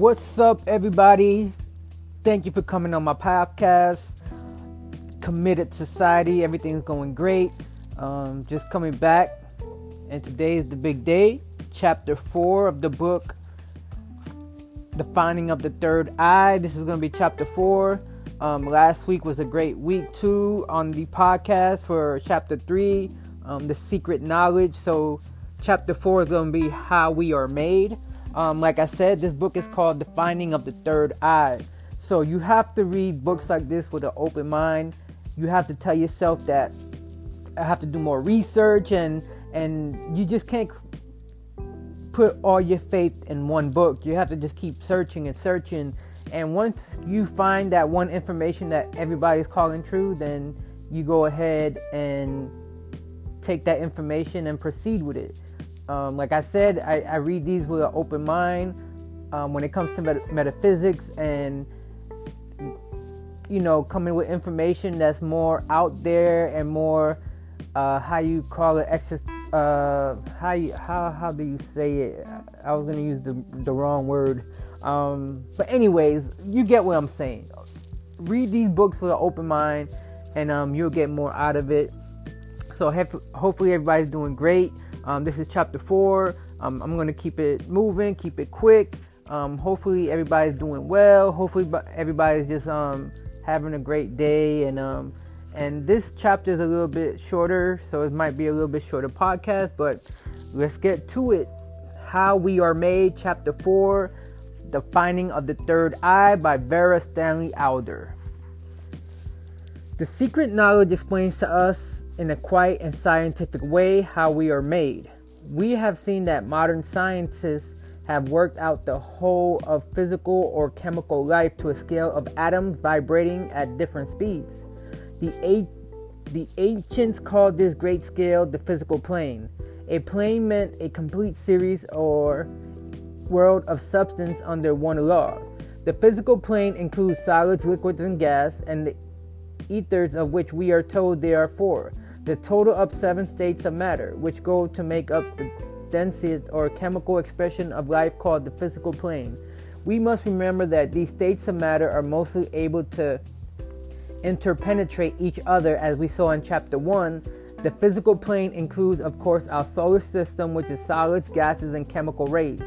What's up, everybody? Thank you for coming on my podcast. Committed Society, everything's going great. Um, just coming back, and today is the big day. Chapter 4 of the book, The Finding of the Third Eye. This is going to be chapter 4. Um, last week was a great week, too, on the podcast for chapter 3, um, The Secret Knowledge. So, chapter 4 is going to be How We Are Made. Um, like I said, this book is called The Finding of the Third Eye. So you have to read books like this with an open mind. You have to tell yourself that I have to do more research and and you just can't put all your faith in one book. You have to just keep searching and searching. And once you find that one information that everybody's calling true, then you go ahead and take that information and proceed with it. Um, like I said, I, I, read these with an open mind um, when it comes to met- metaphysics and you know coming with information that's more out there and more uh, how you call it uh, how you, how how do you say it? I was gonna use the, the wrong word. Um, but anyways you get what I'm saying. Read these books with an open mind and um, you'll get more out of it so hopefully everybody's doing great um, this is chapter four. Um, I'm gonna keep it moving, keep it quick. Um, hopefully everybody's doing well. Hopefully everybody's just um, having a great day. And um, and this chapter is a little bit shorter, so it might be a little bit shorter podcast. But let's get to it. How we are made, chapter four, the finding of the third eye by Vera Stanley Alder. The secret knowledge explains to us in a quiet and scientific way how we are made. We have seen that modern scientists have worked out the whole of physical or chemical life to a scale of atoms vibrating at different speeds. The, a- the ancients called this great scale the physical plane. A plane meant a complete series or world of substance under one law. The physical plane includes solids, liquids, and gas, and the ethers of which we are told there are four the total of seven states of matter, which go to make up the densest or chemical expression of life called the physical plane. We must remember that these states of matter are mostly able to interpenetrate each other, as we saw in chapter 1. The physical plane includes, of course, our solar system, which is solids, gases, and chemical rays.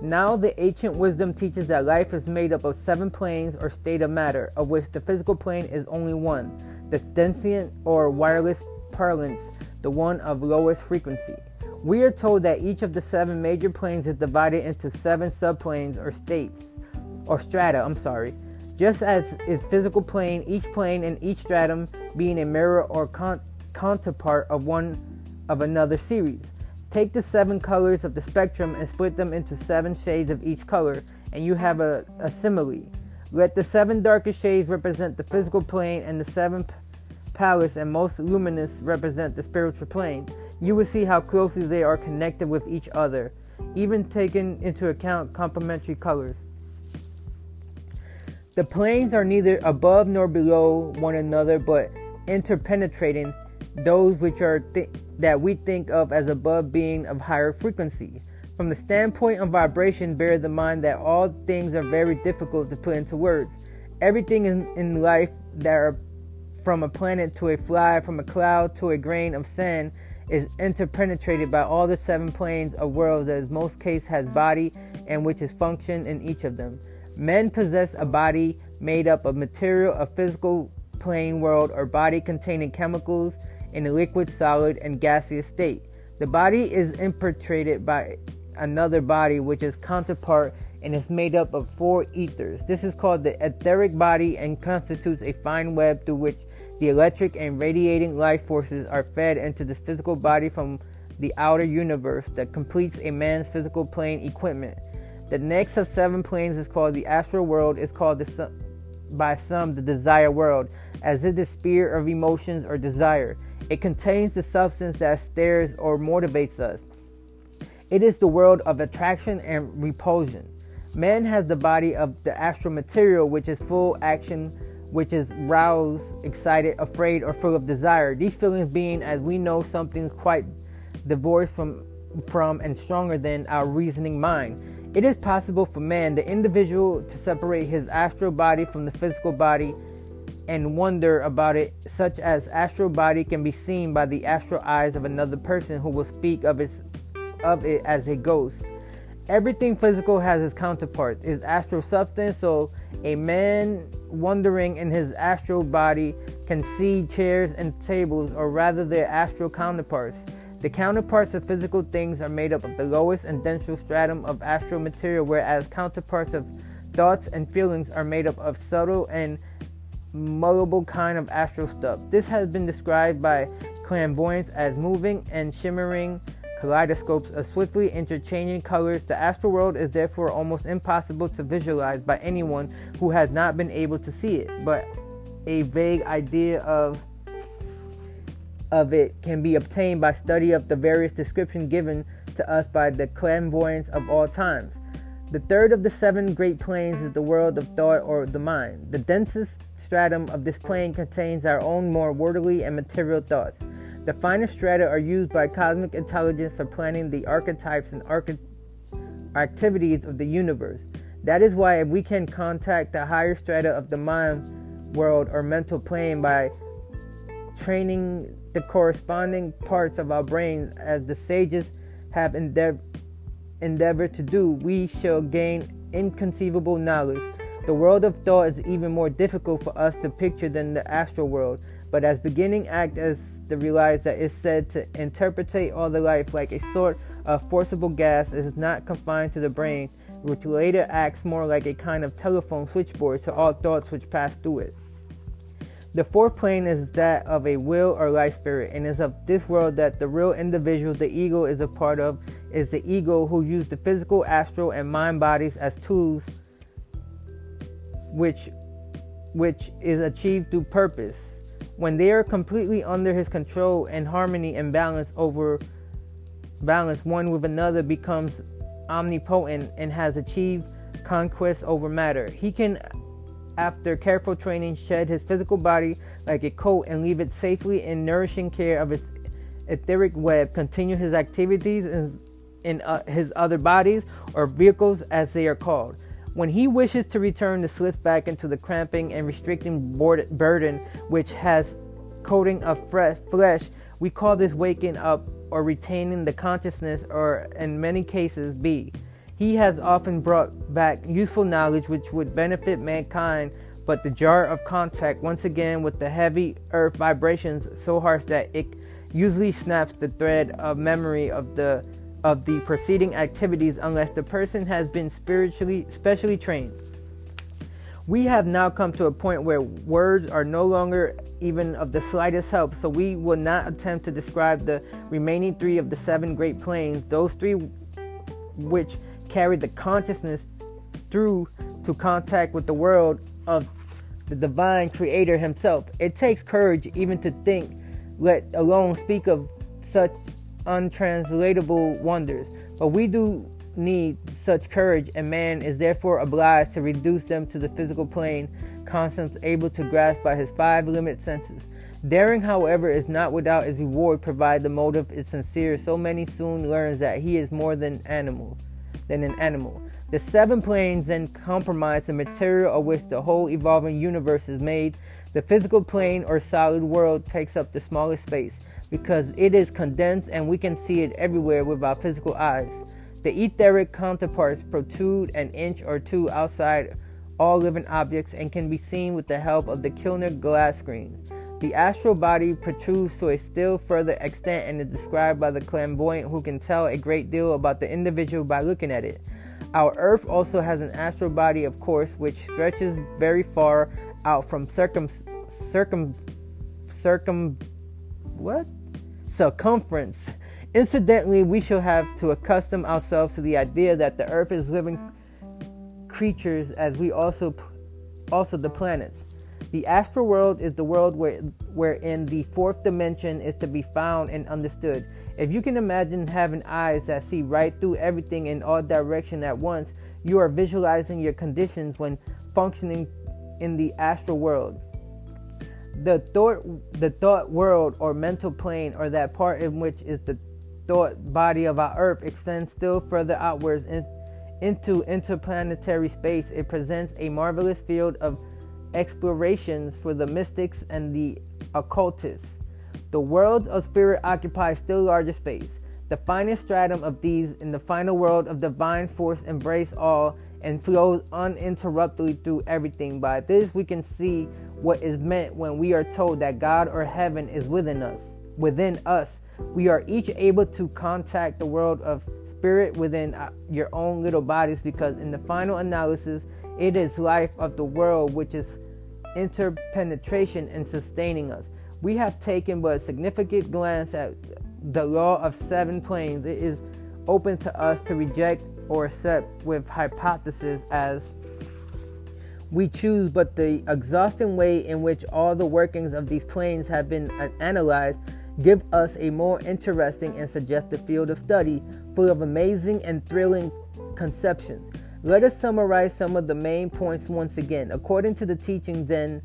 Now, the ancient wisdom teaches that life is made up of seven planes or state of matter, of which the physical plane is only one, the densient or wireless parlance, the one of lowest frequency. We are told that each of the seven major planes is divided into seven subplanes or states, or strata, I'm sorry. Just as is physical plane, each plane and each stratum being a mirror or con- counterpart of one of another series. Take the seven colors of the spectrum and split them into seven shades of each color, and you have a, a simile. Let the seven darkest shades represent the physical plane, and the seven palace and most luminous represent the spiritual plane, you will see how closely they are connected with each other, even taking into account complementary colors. The planes are neither above nor below one another, but interpenetrating those which are th- that we think of as above being of higher frequency. From the standpoint of vibration, bear in mind that all things are very difficult to put into words. Everything in, in life that are from a planet to a fly, from a cloud to a grain of sand, is interpenetrated by all the seven planes of worlds that in most cases has body and which is function in each of them. Men possess a body made up of material, a physical plane world, or body containing chemicals in a liquid, solid, and gaseous state. The body is impenetrated by another body which is counterpart and is made up of four ethers. This is called the etheric body and constitutes a fine web through which the electric and radiating life forces are fed into the physical body from the outer universe that completes a man's physical plane equipment. The next of seven planes is called the astral world. Is called the, by some the desire world, as it is the sphere of emotions or desire. It contains the substance that stirs or motivates us. It is the world of attraction and repulsion. Man has the body of the astral material, which is full action, which is roused, excited, afraid, or full of desire. These feelings being, as we know, something quite divorced from, from and stronger than our reasoning mind. It is possible for man, the individual, to separate his astral body from the physical body and wonder about it, such as astral body can be seen by the astral eyes of another person who will speak of it, of it as a ghost. Everything physical has its counterparts, its astral substance, so a man wandering in his astral body can see chairs and tables, or rather their astral counterparts. The counterparts of physical things are made up of the lowest and denser stratum of astral material, whereas counterparts of thoughts and feelings are made up of subtle and malleable kind of astral stuff. This has been described by clairvoyants as moving and shimmering kaleidoscopes of swiftly interchanging colors. The astral world is therefore almost impossible to visualize by anyone who has not been able to see it, but a vague idea of of it can be obtained by study of the various descriptions given to us by the clairvoyants of all times. The third of the seven great planes is the world of thought or the mind. The densest stratum of this plane contains our own more worldly and material thoughts. The finer strata are used by cosmic intelligence for planning the archetypes and archi- activities of the universe. That is why if we can contact the higher strata of the mind world or mental plane by training the corresponding parts of our brains. As the sages have endeavored to do, we shall gain inconceivable knowledge. The world of thought is even more difficult for us to picture than the astral world, but as beginning act as to realize that it's said to interpretate all the life like a sort of forcible gas is not confined to the brain, which later acts more like a kind of telephone switchboard to all thoughts which pass through it. The fourth plane is that of a will or life spirit, and is of this world that the real individual the ego is a part of is the ego who used the physical, astral, and mind bodies as tools which which is achieved through purpose. When they are completely under his control and harmony and balance over balance one with another becomes omnipotent and has achieved conquest over matter. He can after careful training shed his physical body like a coat and leave it safely in nourishing care of its etheric web, continue his activities in, in uh, his other bodies or vehicles as they are called. When he wishes to return, the slips back into the cramping and restricting burden which has coating of flesh. We call this waking up or retaining the consciousness, or in many cases, B. He has often brought back useful knowledge which would benefit mankind, but the jar of contact, once again with the heavy earth vibrations so harsh that it usually snaps the thread of memory of the of the preceding activities unless the person has been spiritually specially trained. We have now come to a point where words are no longer even of the slightest help, so we will not attempt to describe the remaining three of the seven great planes, those three which carry the consciousness through to contact with the world of the divine creator himself. It takes courage even to think, let alone speak of such untranslatable wonders. But we do need such courage, and man is therefore obliged to reduce them to the physical plane, concepts able to grasp by his five limited senses. Daring, however, is not without its reward, provided the motive is sincere. So many soon learns that he is more than animal, than an animal. The seven planes then comprise the material of which the whole evolving universe is made. The physical plane or solid world takes up the smallest space because it is condensed and we can see it everywhere with our physical eyes. The etheric counterparts protrude an inch or two outside all living objects and can be seen with the help of the Kilner glass screen. The astral body protrudes to a still further extent and is described by the clairvoyant who can tell a great deal about the individual by looking at it. Our Earth also has an astral body, of course, which stretches very far out from circum circum circum what circumference. Incidentally, we shall have to accustom ourselves to the idea that the earth is living creatures as we also also the planets. The astral world is the world where wherein the fourth dimension is to be found and understood. If you can imagine having eyes that see right through everything in all direction at once, you are visualizing your conditions when functioning in the astral world the thought the thought world or mental plane or that part in which is the thought body of our earth extends still further outwards in, into interplanetary space, it presents a marvelous field of explorations for the mystics and the occultists. The world of spirit occupies still larger space. The finest stratum of these in the final world of divine force embrace all and flows uninterruptedly through everything. By this we can see what is meant when we are told that God or heaven is within us. Within us, we are each able to contact the world of spirit within uh, your own little bodies because in the final analysis, it is life of the world which is interpenetration and sustaining us. We have taken but a significant glance at the law of seven planes. It is open to us to reject or accept with hypothesis as we choose, but the exhausting way in which all the workings of these planes have been analyzed give us a more interesting and suggestive field of study full of amazing and thrilling conceptions. Let us summarize some of the main points once again. According to the teaching then,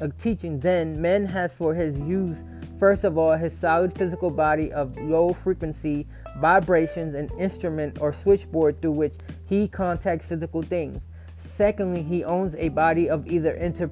uh, teaching then, man has for his use First of all, his solid physical body of low frequency vibrations, an instrument or switchboard through which he contacts physical things. Secondly, he owns a body of either inter-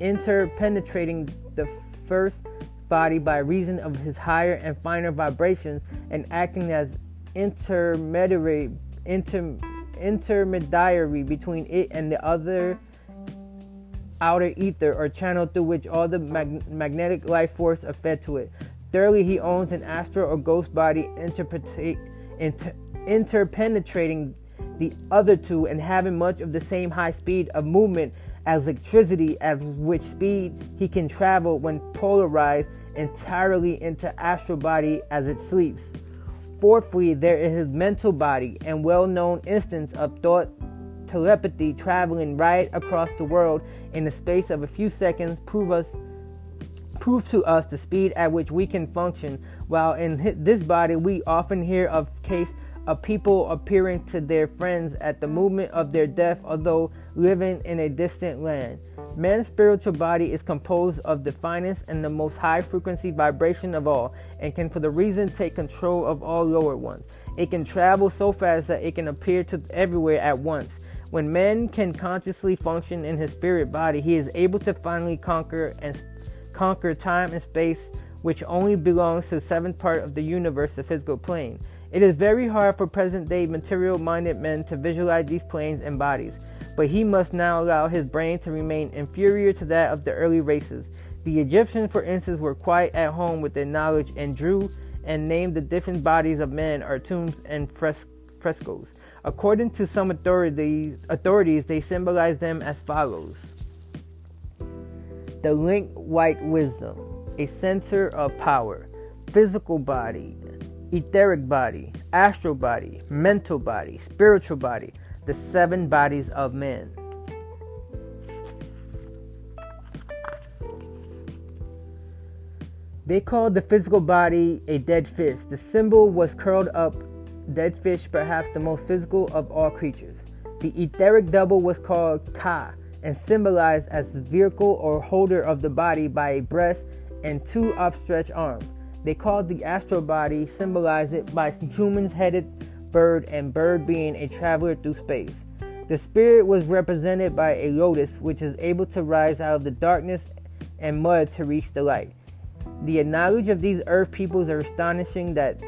interpenetrating the first body by reason of his higher and finer vibrations and acting as intermediary, inter, intermediary between it and the other outer ether or channel through which all the mag- magnetic life force are fed to it. Thirdly, he owns an astral or ghost body inter- interpenetrating the other two and having much of the same high speed of movement as electricity, at which speed he can travel when polarized entirely into astral body as it sleeps. Fourthly, there is his mental body and well-known instance of thought telepathy traveling right across the world in the space of a few seconds prove us prove to us the speed at which we can function while in this body we often hear of case of people appearing to their friends at the moment of their death, although living in a distant land. Man's spiritual body is composed of the finest and the most high frequency vibration of all, and can, for the reason, take control of all lower ones. It can travel so fast that it can appear to everywhere at once. When man can consciously function in his spirit body, he is able to finally conquer and conquer time and space, which only belongs to the seventh part of the universe, the physical plane. It is very hard for present day material minded men to visualize these planes and bodies, but he must now allow his brain to remain inferior to that of the early races. The Egyptians, for instance, were quite at home with their knowledge and drew and named the different bodies of men or tombs and fres- frescoes. According to some authorities, authorities, they symbolize them as follows The link white wisdom, a center of power, physical body, etheric body, astral body, mental body, spiritual body, the seven bodies of men. They called the physical body a dead fish. The symbol was curled up, dead fish, perhaps the most physical of all creatures. The etheric double was called Ka and symbolized as the vehicle or holder of the body by a breast and two upstretched arms. They called the astral body, symbolized it by human headed bird and bird being a traveler through space. The spirit was represented by a lotus, which is able to rise out of the darkness and mud to reach the light. The knowledge of these earth peoples are astonishing that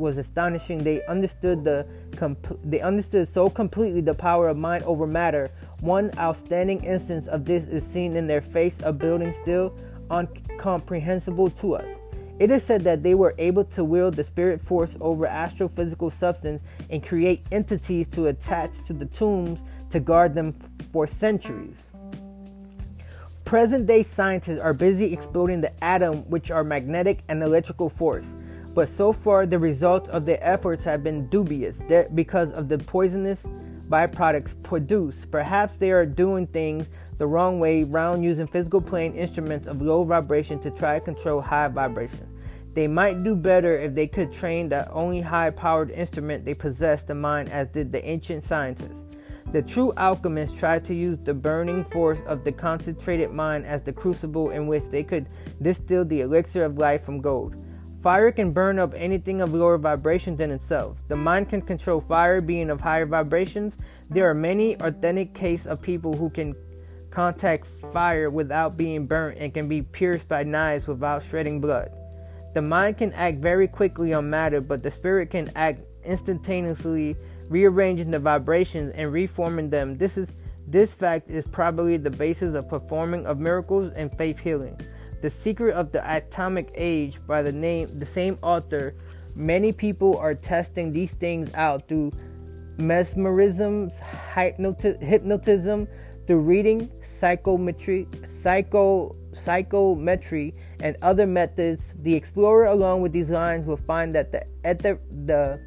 was astonishing. They understood the comp- they understood so completely the power of mind over matter. One outstanding instance of this is seen in their face of building still uncomprehensible to us. It is said that they were able to wield the spirit force over astrophysical substance and create entities to attach to the tombs to guard them for centuries. Present day scientists are busy exploring the atom, which are magnetic and electrical force, but so far the results of their efforts have been dubious because of the poisonous byproducts produced. Perhaps they are doing things the wrong way round using physical plane instruments of low vibration to try to control high vibration. They might do better if they could train the only high powered instrument they possess the mind as did the ancient scientists. The true alchemists tried to use the burning force of the concentrated mind as the crucible in which they could distill the elixir of life from gold. Fire can burn up anything of lower vibrations than itself. The mind can control fire being of higher vibrations. There are many authentic cases of people who can contact fire without being burnt and can be pierced by knives without shedding blood. The mind can act very quickly on matter, but the spirit can act instantaneously, rearranging the vibrations and reforming them. This is this fact is probably the basis of performing of miracles and faith healing. The Secret of the Atomic Age by the name the same author. Many people are testing these things out through mesmerism, hypnotism, through reading, psychometry, psycho, psychometry, and other methods. The explorer, along with these lines, will find that the, ether, the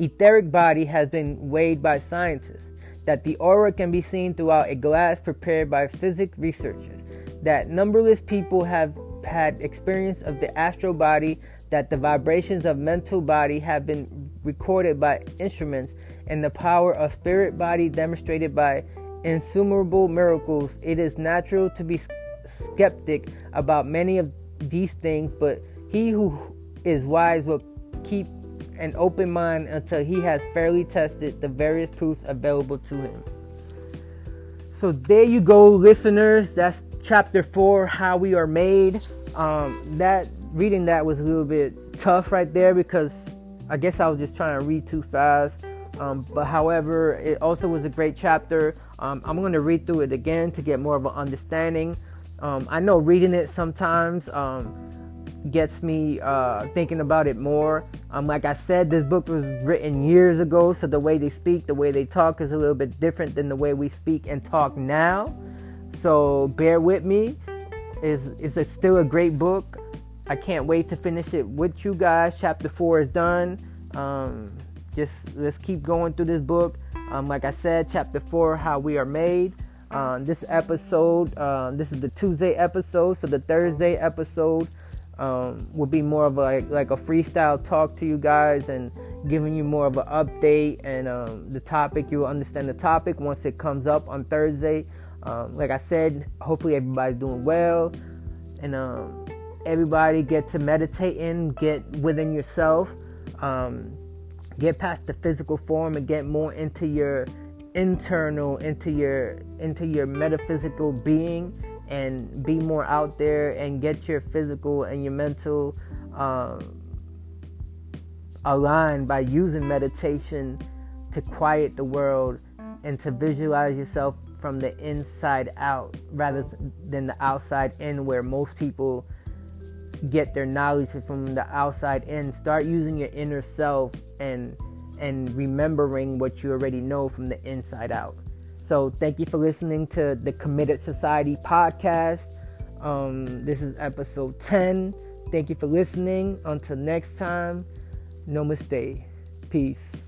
etheric body has been weighed by scientists, that the aura can be seen throughout a glass prepared by physics researchers that numberless people have had experience of the astral body, that the vibrations of mental body have been recorded by instruments, and the power of spirit body demonstrated by innumerable miracles. It is natural to be skeptic about many of these things, but he who is wise will keep an open mind until he has fairly tested the various proofs available to him. So there you go, listeners. That's chapter four, how we are made. Um, that reading that was a little bit tough right there because I guess I was just trying to read too fast. Um, but however, it also was a great chapter. Um, I'm going to read through it again to get more of an understanding. Um, I know reading it sometimes um, gets me uh, thinking about it more. Um, like I said, this book was written years ago, so the way they speak, the way they talk is a little bit different than the way we speak and talk now. So bear with me. It's, it's still a great book. I can't wait to finish it with you guys. Chapter four is done. Um, just let's keep going through this book. Um, like I said, chapter four, how we are made. Um, this episode, uh, this is the Tuesday episode, so the Thursday episode um, will be more of a like a freestyle talk to you guys and giving you more of an update and um, the topic. You will understand the topic once it comes up on Thursday. Um, like I said, hopefully everybody's doing well, and um, everybody get to meditating, get within yourself, um, get past the physical form, and get more into your internal, into your into your metaphysical being, and be more out there and get your physical and your mental um, aligned by using meditation to quiet the world and to visualize yourself from the inside out rather than the outside in, where most people get their knowledge from the outside in. Start using your inner self and and remembering what you already know from the inside out. So thank you for listening to the Committed Society podcast. Um, this is episode 10. Thank you for listening. Until next time, namaste. Peace.